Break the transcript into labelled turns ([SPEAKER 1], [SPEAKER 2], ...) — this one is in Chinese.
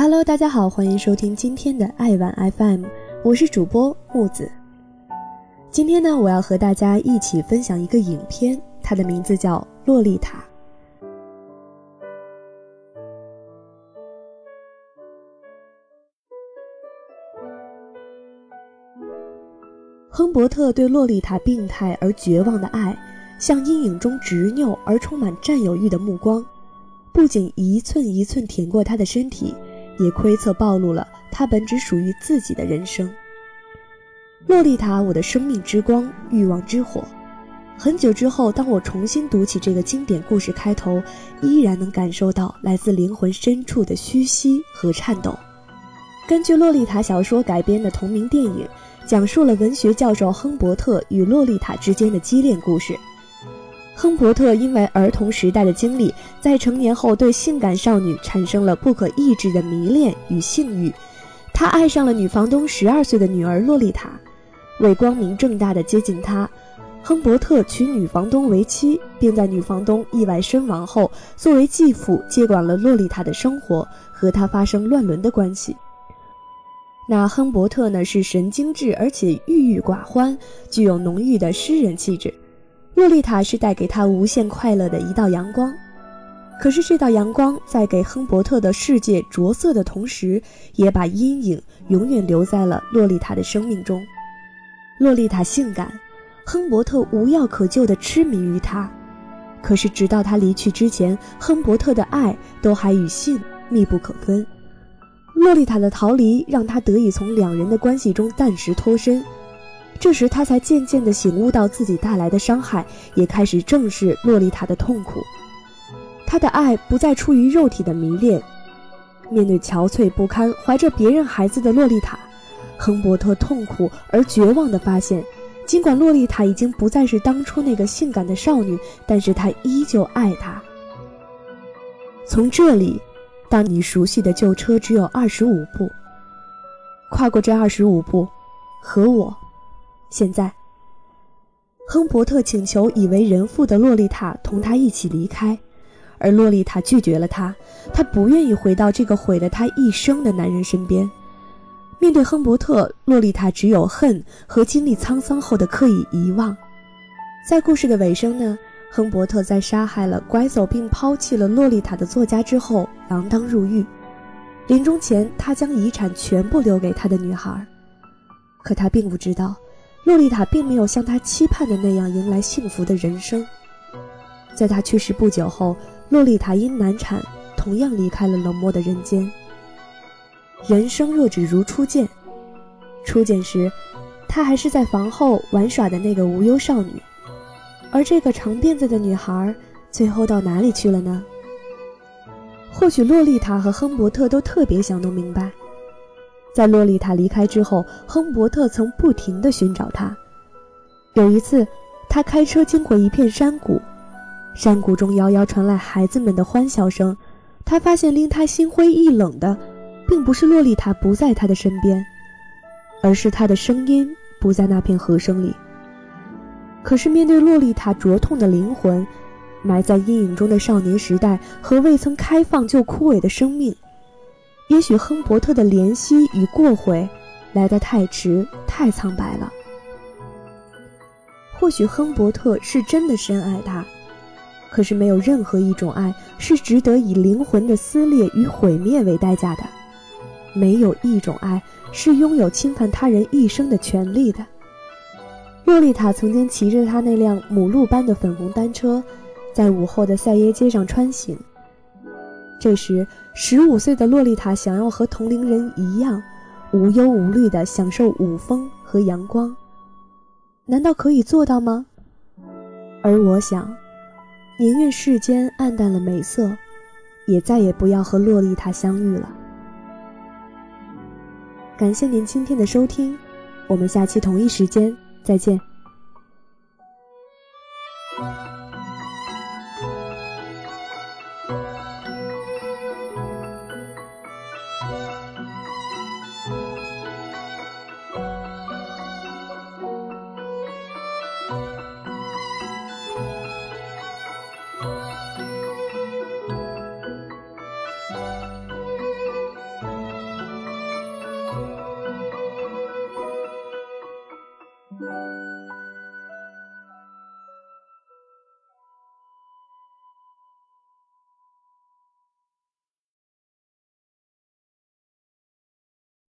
[SPEAKER 1] Hello，大家好，欢迎收听今天的爱晚 FM，我是主播木子。今天呢，我要和大家一起分享一个影片，它的名字叫《洛丽塔》。亨伯特对洛丽塔病态而绝望的爱，像阴影中执拗而充满占有欲的目光，不仅一寸一寸舔过她的身体。也窥测暴露了他本只属于自己的人生。洛丽塔，我的生命之光，欲望之火。很久之后，当我重新读起这个经典故事开头，依然能感受到来自灵魂深处的虚息和颤抖。根据洛丽塔小说改编的同名电影，讲述了文学教授亨伯特与洛丽塔之间的激恋故事。亨伯特因为儿童时代的经历，在成年后对性感少女产生了不可抑制的迷恋与性欲。他爱上了女房东十二岁的女儿洛丽塔，为光明正大的接近她，亨伯特娶女房东为妻，并在女房东意外身亡后，作为继父接管了洛丽塔的生活，和她发生乱伦的关系。那亨伯特呢，是神经质而且郁郁寡欢，具有浓郁的诗人气质。洛丽塔是带给他无限快乐的一道阳光，可是这道阳光在给亨伯特的世界着色的同时，也把阴影永远留在了洛丽塔的生命中。洛丽塔性感，亨伯特无药可救的痴迷于她，可是直到他离去之前，亨伯特的爱都还与性密不可分。洛丽塔的逃离让他得以从两人的关系中暂时脱身。这时，他才渐渐地醒悟到自己带来的伤害，也开始正视洛丽塔的痛苦。他的爱不再出于肉体的迷恋。面对憔悴不堪、怀着别人孩子的洛丽塔，亨伯特痛苦而绝望地发现，尽管洛丽塔已经不再是当初那个性感的少女，但是他依旧爱她。从这里，到你熟悉的旧车只有二十五步。跨过这二十五步，和我。现在，亨伯特请求已为人父的洛丽塔同他一起离开，而洛丽塔拒绝了他。她不愿意回到这个毁了她一生的男人身边。面对亨伯特，洛丽塔只有恨和经历沧桑后的刻意遗忘。在故事的尾声呢，亨伯特在杀害了、拐走并抛弃了洛丽塔的作家之后，锒铛入狱。临终前，他将遗产全部留给他的女孩，可他并不知道。洛丽塔并没有像他期盼的那样迎来幸福的人生。在他去世不久后，洛丽塔因难产同样离开了冷漠的人间。人生若只如初见，初见时，她还是在房后玩耍的那个无忧少女，而这个长辫子的女孩，最后到哪里去了呢？或许洛丽塔和亨伯特都特别想弄明白。在洛丽塔离开之后，亨伯特曾不停地寻找她。有一次，他开车经过一片山谷，山谷中遥遥传来孩子们的欢笑声。他发现令他心灰意冷的，并不是洛丽塔不在他的身边，而是他的声音不在那片和声里。可是，面对洛丽塔灼痛的灵魂，埋在阴影中的少年时代和未曾开放就枯萎的生命。也许亨伯特的怜惜与过悔来得太迟，太苍白了。或许亨伯特是真的深爱她，可是没有任何一种爱是值得以灵魂的撕裂与毁灭为代价的，没有一种爱是拥有侵犯他人一生的权利的。洛丽塔曾经骑着她那辆母鹿般的粉红单车，在午后的塞耶街上穿行。这时，十五岁的洛丽塔想要和同龄人一样无忧无虑地享受午风和阳光，难道可以做到吗？而我想，宁愿世间暗淡了，美色也再也不要和洛丽塔相遇了。感谢您今天的收听，我们下期同一时间再见。